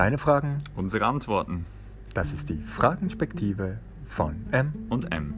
Deine Fragen, Unsere Antworten das ist die Fragenspektive von M. und M.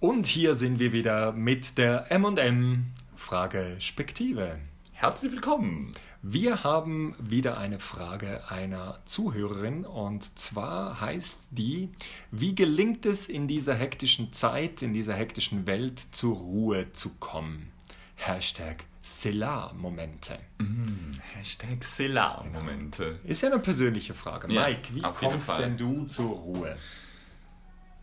Und hier sind wir wieder mit der M&M Fragespektive. Herzlich willkommen. Wir haben wieder eine Frage einer Zuhörerin und zwar heißt die, wie gelingt es in dieser hektischen Zeit, in dieser hektischen Welt zur Ruhe zu kommen? Hashtag Selah-Momente. Hashtag Silla-Momente. Ist ja eine persönliche Frage. Ja, Mike, wie kommst denn du zur Ruhe?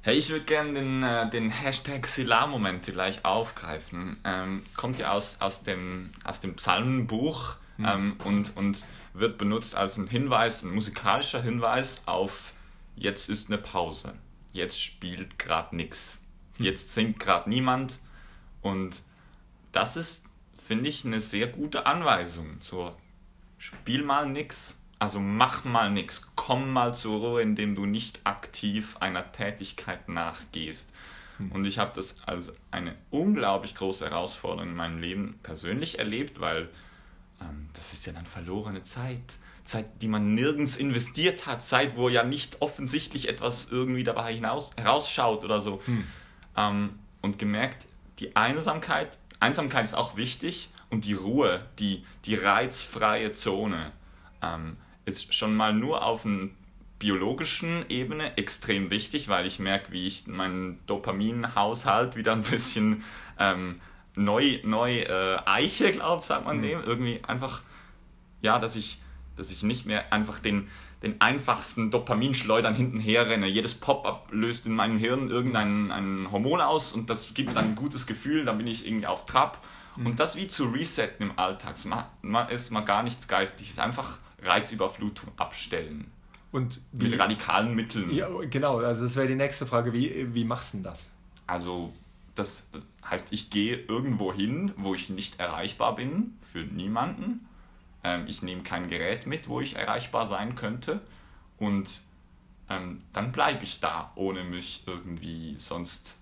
Hey, ich würde gerne den, äh, den Hashtag Silla-Momente gleich aufgreifen. Ähm, kommt ja aus, aus, dem, aus dem Psalmenbuch ähm, und, und wird benutzt als ein Hinweis, ein musikalischer Hinweis auf jetzt ist eine Pause. Jetzt spielt gerade nichts. Jetzt singt gerade niemand. Und das ist, finde ich, eine sehr gute Anweisung zur Spiel mal nix, also mach mal nix, komm mal zur Ruhe, indem du nicht aktiv einer Tätigkeit nachgehst. Und ich habe das als eine unglaublich große Herausforderung in meinem Leben persönlich erlebt, weil ähm, das ist ja dann verlorene Zeit. Zeit, die man nirgends investiert hat, Zeit, wo ja nicht offensichtlich etwas irgendwie dabei hinaus, herausschaut oder so. Ähm, und gemerkt, die Einsamkeit, Einsamkeit ist auch wichtig und die Ruhe, die, die reizfreie Zone ähm, ist schon mal nur auf einer biologischen Ebene extrem wichtig, weil ich merke, wie ich meinen Dopaminhaushalt wieder ein bisschen ähm, neu, neu äh, eiche, glaube sagt man dem. Irgendwie einfach, ja, dass ich, dass ich nicht mehr einfach den, den einfachsten Dopaminschleudern hintenher renne. Jedes Pop-up löst in meinem Hirn irgendein ein Hormon aus und das gibt mir dann ein gutes Gefühl, dann bin ich irgendwie auf Trab. Und das wie zu resetten im Alltag, es ist mal gar nichts Geistliches, einfach Reizüberflutung abstellen. Und Mit wie, radikalen Mitteln. ja, genau, also das wäre die nächste Frage. Wie, wie machst du denn das? Also das heißt, ich gehe irgendwo hin, wo ich nicht erreichbar bin, für niemanden. Ähm, ich nehme kein Gerät mit, wo ich erreichbar sein könnte. Und ähm, dann bleibe ich da, ohne mich irgendwie sonst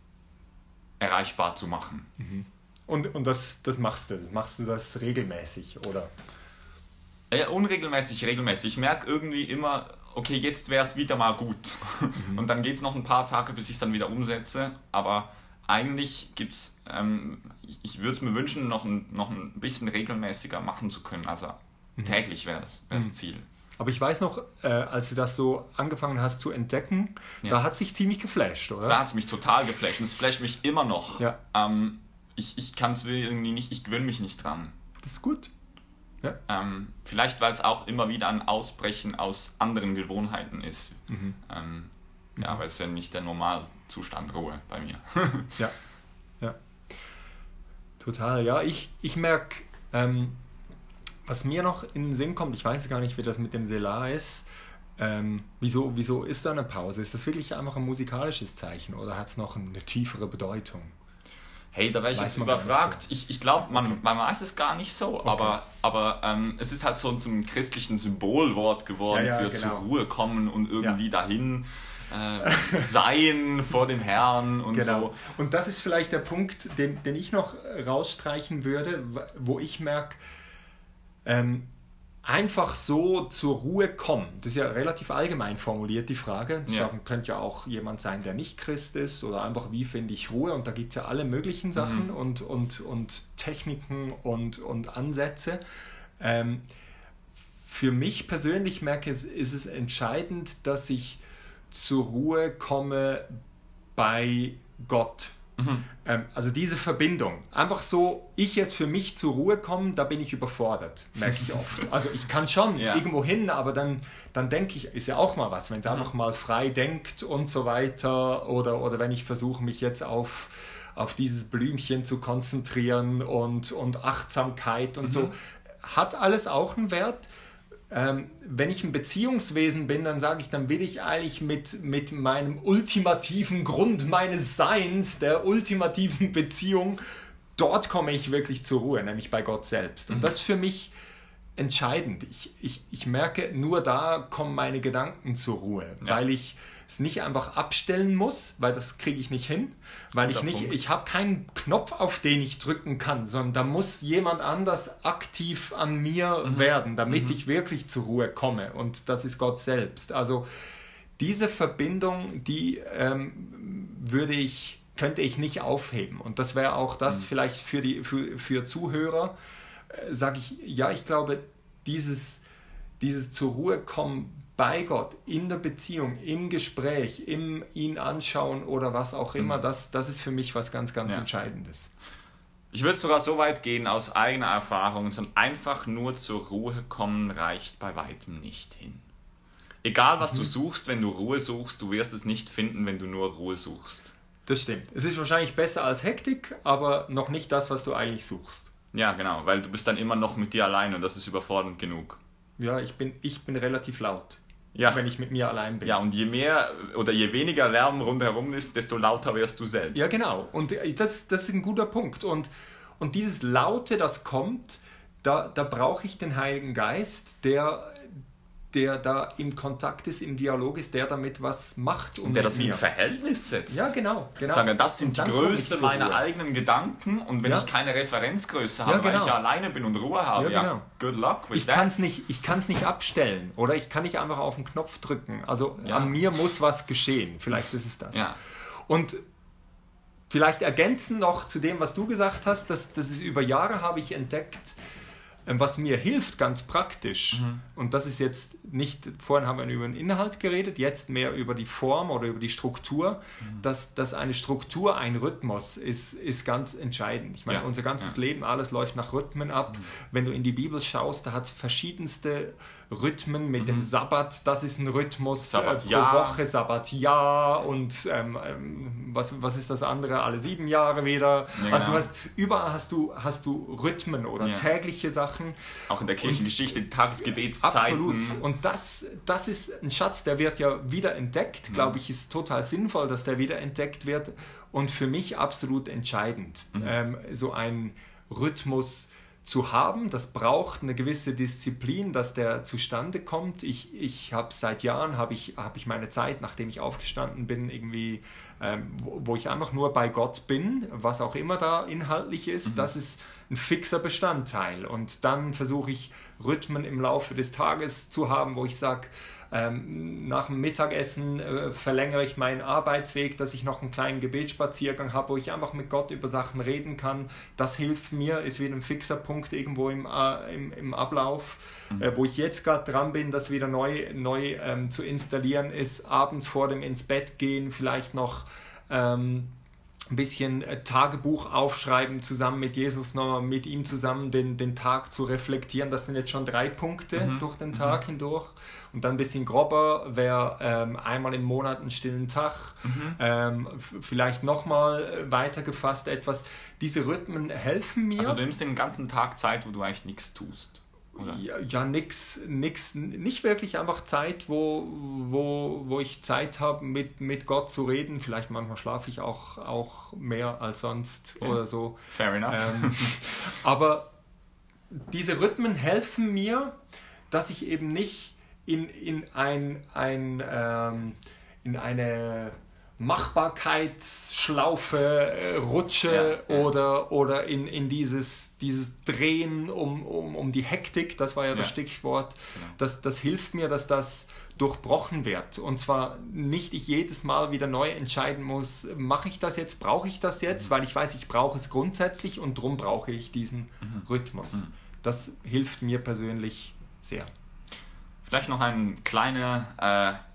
erreichbar zu machen. Und, und das, das machst du, das machst du das regelmäßig, oder? Äh, unregelmäßig, regelmäßig. Ich merke irgendwie immer, okay, jetzt wäre es wieder mal gut. Und dann geht es noch ein paar Tage, bis ich es dann wieder umsetze. Aber eigentlich gibt es, ähm, ich- ich würde es mir wünschen, noch ein, noch ein bisschen regelmäßiger machen zu können. Also täglich wäre das, wär das Ziel. Aber ich weiß noch, äh, als du das so angefangen hast zu entdecken, Ja. da hat sich ziemlich geflasht, oder? Da hat es mich total geflasht. Und es flasht mich immer noch. Ja. Ähm, ich ich kann es irgendwie nicht, ich gewöhne mich nicht dran. Das ist gut. Ja. Ähm, vielleicht, weil es auch immer wieder ein Ausbrechen aus anderen Gewohnheiten ist. Ähm, Ja, weil es ja nicht der Normalzustand Ruhe bei mir. Ja, ja. Total, ja. Ich, ich merke, ähm, was mir noch in den Sinn kommt, ich weiß gar nicht, wie das mit dem Selar ist. Ähm, wieso, wieso ist da eine Pause? Ist das wirklich einfach ein musikalisches Zeichen oder hat es noch eine tiefere Bedeutung? Hey, da wäre ich Weiß jetzt überfragt. so. Ich, ich glaube, man, man weiß es gar nicht so, aber, aber ähm, es ist halt so zum christlichen Symbolwort geworden Ja, ja, für genau. zur Ruhe kommen und irgendwie Ja. dahin äh, sein vor dem Herrn und Genau. so. Und das ist vielleicht der Punkt, den, den ich noch rausstreichen würde, wo ich merke, ähm, einfach so zur Ruhe kommen. Das ist ja relativ allgemein formuliert, die Frage. Ja. Sagen könnte ja auch jemand sein, der nicht Christ ist oder einfach, wie finde ich Ruhe? Und da gibt es ja alle möglichen Sachen und, und, und Techniken und, und Ansätze. Ähm, für mich persönlich merke ich, ist es entscheidend, dass ich zur Ruhe komme bei Gott. Ähm, also diese Verbindung. Einfach so, ich jetzt für mich zur Ruhe kommen, da bin ich überfordert, merke ich oft. Also ich kann schon Ja. irgendwo hin, aber dann, dann denke ich, ist ja auch mal was, wenn es einfach mal frei denkt und so weiter. Oder, oder wenn ich versuche, mich jetzt auf, auf dieses Blümchen zu konzentrieren und, und Achtsamkeit und so. Hat alles auch einen Wert. Ähm, wenn ich ein Beziehungswesen bin, dann sage ich, dann will ich eigentlich mit, mit meinem ultimativen Grund meines Seins, der ultimativen Beziehung, dort komme ich wirklich zur Ruhe, nämlich bei Gott selbst. Und das ist für mich entscheidend. Ich, ich, ich merke, nur da kommen meine Gedanken zur Ruhe, ja. weil ich es nicht einfach abstellen muss, weil das kriege ich nicht hin, weil ich nicht, Punkt. ich habe keinen Knopf, auf den ich drücken kann, sondern da muss jemand anders aktiv an mir mhm. werden, damit mhm. ich wirklich zur Ruhe komme und das ist Gott selbst. Also diese Verbindung, die ähm, würde ich, könnte ich nicht aufheben und das wäre auch das mhm. vielleicht für die für, für Zuhörer, sage ich, ja, ich glaube, dieses dieses zur Ruhe kommen bei Gott, in der Beziehung, im Gespräch, im ihn anschauen oder was auch immer, mhm. das, das ist für mich was ganz, ganz ja. Entscheidendes. Ich würde sogar so weit gehen aus eigener Erfahrung, sondern einfach nur zur Ruhe kommen reicht bei weitem nicht hin. Egal was mhm. du suchst, wenn du Ruhe suchst, du wirst es nicht finden, wenn du nur Ruhe suchst. Das stimmt. Es ist wahrscheinlich besser als Hektik, aber noch nicht das, was du eigentlich suchst. Ja, genau, weil du bist dann immer noch mit dir allein und das ist überfordernd genug. Ja, ich bin, ich bin relativ laut ja. wenn ich mit mir allein bin. Ja, und je mehr oder je weniger Lärm rundherum ist, desto lauter wirst du selbst. Ja, genau. Und äh, das, das ist ein guter Punkt. Und, und dieses Laute, das kommt, da, da brauche ich den Heiligen Geist, der der da im Kontakt ist, im Dialog ist, der damit was macht. Und der das mir. ins Verhältnis setzt. Ja, genau. genau. Sagen, das sind die Größe meiner eigenen Gedanken und wenn ja. ich keine Referenzgröße habe, ja, genau. weil ich ja alleine bin und Ruhe habe, ja, genau. good luck with ich that. nicht, ich kann es nicht abstellen oder ich kann nicht einfach auf den Knopf drücken. Also an mir muss was geschehen. Vielleicht ist es das. Ja. Und vielleicht ergänzen noch zu dem, was du gesagt hast, dass das ist über Jahre habe ich entdeckt, was mir hilft, ganz praktisch, mhm. und das ist jetzt nicht, vorhin haben wir über den Inhalt geredet, jetzt mehr über die Form oder über die Struktur, mhm. dass, dass eine Struktur, ein Rhythmus ist, ist ganz entscheidend. Ich meine, ja. unser ganzes ja. Leben, alles läuft nach Rhythmen ab. Mhm. Wenn du in die Bibel schaust, da hat es verschiedenste Rhythmen mit mhm. dem Sabbat, das ist ein Rhythmus Sabbat, äh, pro ja. Woche, Sabbat ja und ähm, ähm, was, was ist das andere? Alle sieben Jahre wieder. Ja, also genau. du hast überall hast du, hast du Rhythmen oder ja. tägliche Sachen. Auch in der Kirchengeschichte, Tagesgebetszeiten. Absolut. Und das, das ist ein Schatz, der wird ja wieder entdeckt, glaube ich, ist total sinnvoll, dass der wieder entdeckt wird und für mich absolut entscheidend. Mhm. Ähm, so ein Rhythmus zu haben. Das braucht eine gewisse Disziplin, dass der zustande kommt. Ich, ich habe seit Jahren, habe ich, hab ich meine Zeit, nachdem ich aufgestanden bin, irgendwie, ähm, wo, wo, ich einfach nur bei Gott bin, was auch immer da inhaltlich ist, mhm. das ist ein fixer Bestandteil. Und dann versuche ich Rhythmen im Laufe des Tages zu haben, wo ich sage, ähm, nach dem Mittagessen äh, verlängere ich meinen Arbeitsweg, dass ich noch einen kleinen Gebetsspaziergang habe, wo ich einfach mit Gott über Sachen reden kann. Das hilft mir, ist wieder ein fixer Punkt irgendwo im, äh, im, im Ablauf. Mhm. Äh, wo ich jetzt gerade dran bin, das wieder neu, neu ähm, zu installieren, ist abends vor dem ins Bett gehen vielleicht noch. Ähm, ein bisschen äh, Tagebuch aufschreiben, zusammen mit Jesus noch, mit ihm zusammen den, den Tag zu reflektieren. Das sind jetzt schon drei Punkte mhm. durch den Tag mhm. hindurch. Und dann ein bisschen grober wäre ähm, einmal im Monat einen stillen Tag, mhm. ähm, vielleicht nochmal äh, weitergefasst etwas. Diese Rhythmen helfen mir. Also du nimmst den ganzen Tag Zeit, wo du eigentlich nichts tust. Ja, ja nix, nix, nicht wirklich einfach Zeit, wo, wo, wo ich Zeit habe, mit, mit Gott zu reden. Vielleicht manchmal schlafe ich auch, auch mehr als sonst ja. oder so. Fair enough. Ähm, aber diese Rhythmen helfen mir, dass ich eben nicht in, in, ein, ein, ähm, in eine Machbarkeitsschlaufe äh, rutsche ja, ja. oder, oder in, in dieses, dieses Drehen um, um, um die Hektik, das war ja, ja. das Stichwort, genau. das, das hilft mir, dass das durchbrochen wird. Und zwar nicht ich jedes Mal wieder neu entscheiden muss, mache ich das jetzt, brauche ich das jetzt, mhm. weil ich weiß, ich brauche es grundsätzlich und darum brauche ich diesen mhm. Rhythmus. Mhm. Das hilft mir persönlich sehr. Vielleicht noch ein kleiner äh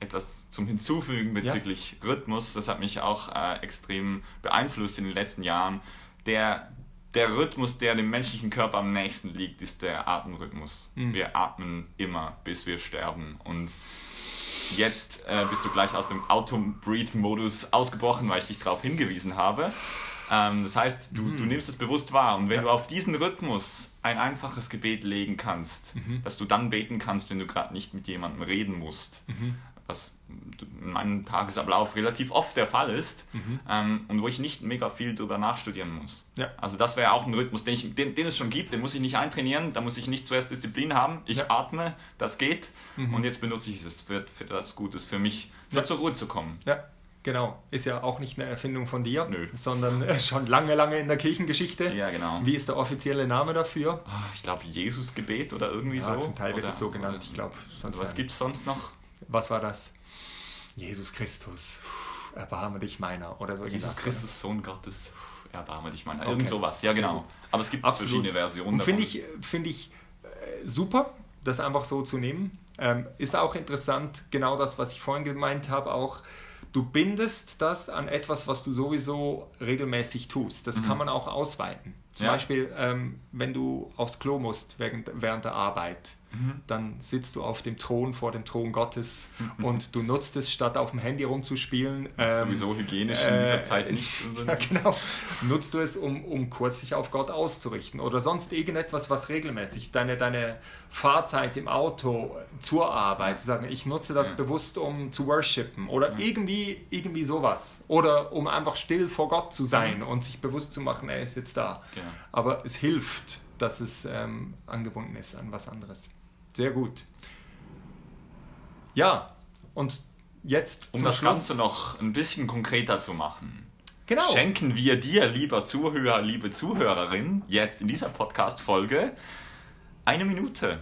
etwas zum Hinzufügen bezüglich ja. Rhythmus. Das hat mich auch äh, extrem beeinflusst in den letzten Jahren. Der, der Rhythmus, der dem menschlichen Körper am nächsten liegt, ist der Atemrhythmus. Mhm. Wir atmen immer, bis wir sterben. Und jetzt äh, bist du gleich aus dem Auto-Breathe-Modus ausgebrochen, weil ich dich darauf hingewiesen habe. Ähm, das heißt, du, mhm. du nimmst es bewusst wahr. Und wenn ja. du auf diesen Rhythmus ein einfaches Gebet legen kannst, mhm. dass du dann beten kannst, wenn du gerade nicht mit jemandem reden musst, mhm was in meinem Tagesablauf relativ oft der Fall ist Mhm. ähm, und wo ich nicht mega viel drüber nachstudieren muss. Ja. Also das wäre auch ein Rhythmus, den, ich, den, den es schon gibt, den muss ich nicht eintrainieren, da muss ich nicht zuerst Disziplin haben, ich Ja. Mhm. atme, das geht und jetzt benutze ich es für, für das Gutes für mich, für Ja. zur Ruhe zu kommen. Ja, genau. Ist ja auch nicht eine Erfindung von dir, Nö. sondern äh, schon lange, lange in der Kirchengeschichte. Ja, genau. Wie ist der offizielle Name dafür? Ah, Ich glaube Jesusgebet oder irgendwie Ja, so. zum Teil wird Oder- es so genannt, oder- ich glaube. Was gibt es sonst noch? Was war das? Jesus Christus, erbarme dich meiner. Oder so Jesus Christus, Sohn Gottes, erbarme dich meiner. Okay. Irgend sowas, ja genau. Aber es gibt Absolut. verschiedene Versionen. Finde ich, finde ich äh, super, das einfach so zu nehmen. Ähm, ist auch interessant, genau das, was ich vorhin gemeint habe, auch du bindest das an etwas, was du sowieso regelmäßig tust. Das kann man auch ausweiten. Zum Mhm. Ja. Beispiel, ähm, wenn du aufs Klo musst während, während der Arbeit, Mhm. dann sitzt du auf dem Thron vor dem Thron Gottes und du nutzt es, statt auf dem Handy rumzuspielen. Ähm, sowieso hygienisch in dieser äh, Zeit nicht. ja, genau. Nutzt du es, um, um kurz dich auf Gott auszurichten oder sonst irgendetwas, was regelmäßig ist. Deine, deine Fahrzeit im Auto zur Arbeit, zu sagen, ich nutze das Ja. bewusst, um zu worshipen oder irgendwie, irgendwie sowas. Oder um einfach still vor Gott zu sein und sich bewusst zu machen, er ist jetzt da. Genau. Aber es hilft, dass es ähm, angebunden ist an was anderes. Sehr gut. Ja, und jetzt Um das Schluss. Ganze noch ein bisschen konkreter zu machen. Genau. Schenken wir dir, lieber Zuhörer, liebe Zuhörerin, jetzt in dieser Podcast-Folge eine Minute.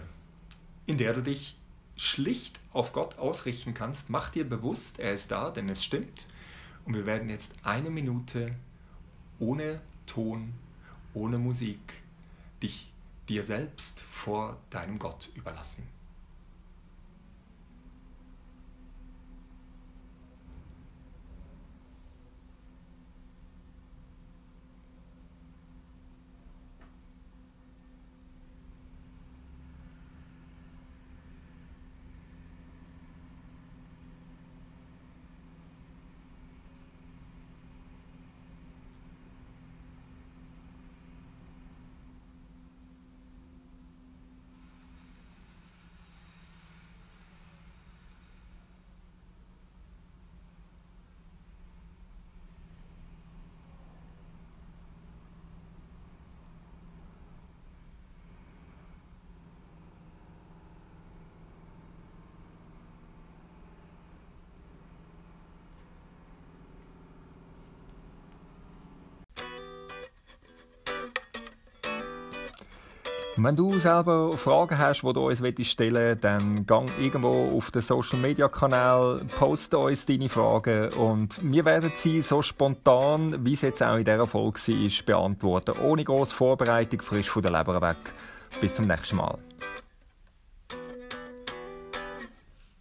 in der du dich schlicht auf Gott ausrichten kannst. Mach dir bewusst, er ist da, denn es stimmt. Und wir werden jetzt eine Minute ohne Ton, ohne Musik dich dir selbst vor deinem Gott überlassen. Wenn du selber Fragen hast, die du uns stellen willst, dann gang irgendwo auf den Social Media Kanal, poste uns deine Fragen und wir werden sie so spontan, wie es jetzt auch in dieser Folge war, beantworten. Ohne grosse Vorbereitung, frisch von der Leber weg. Bis zum nächsten Mal.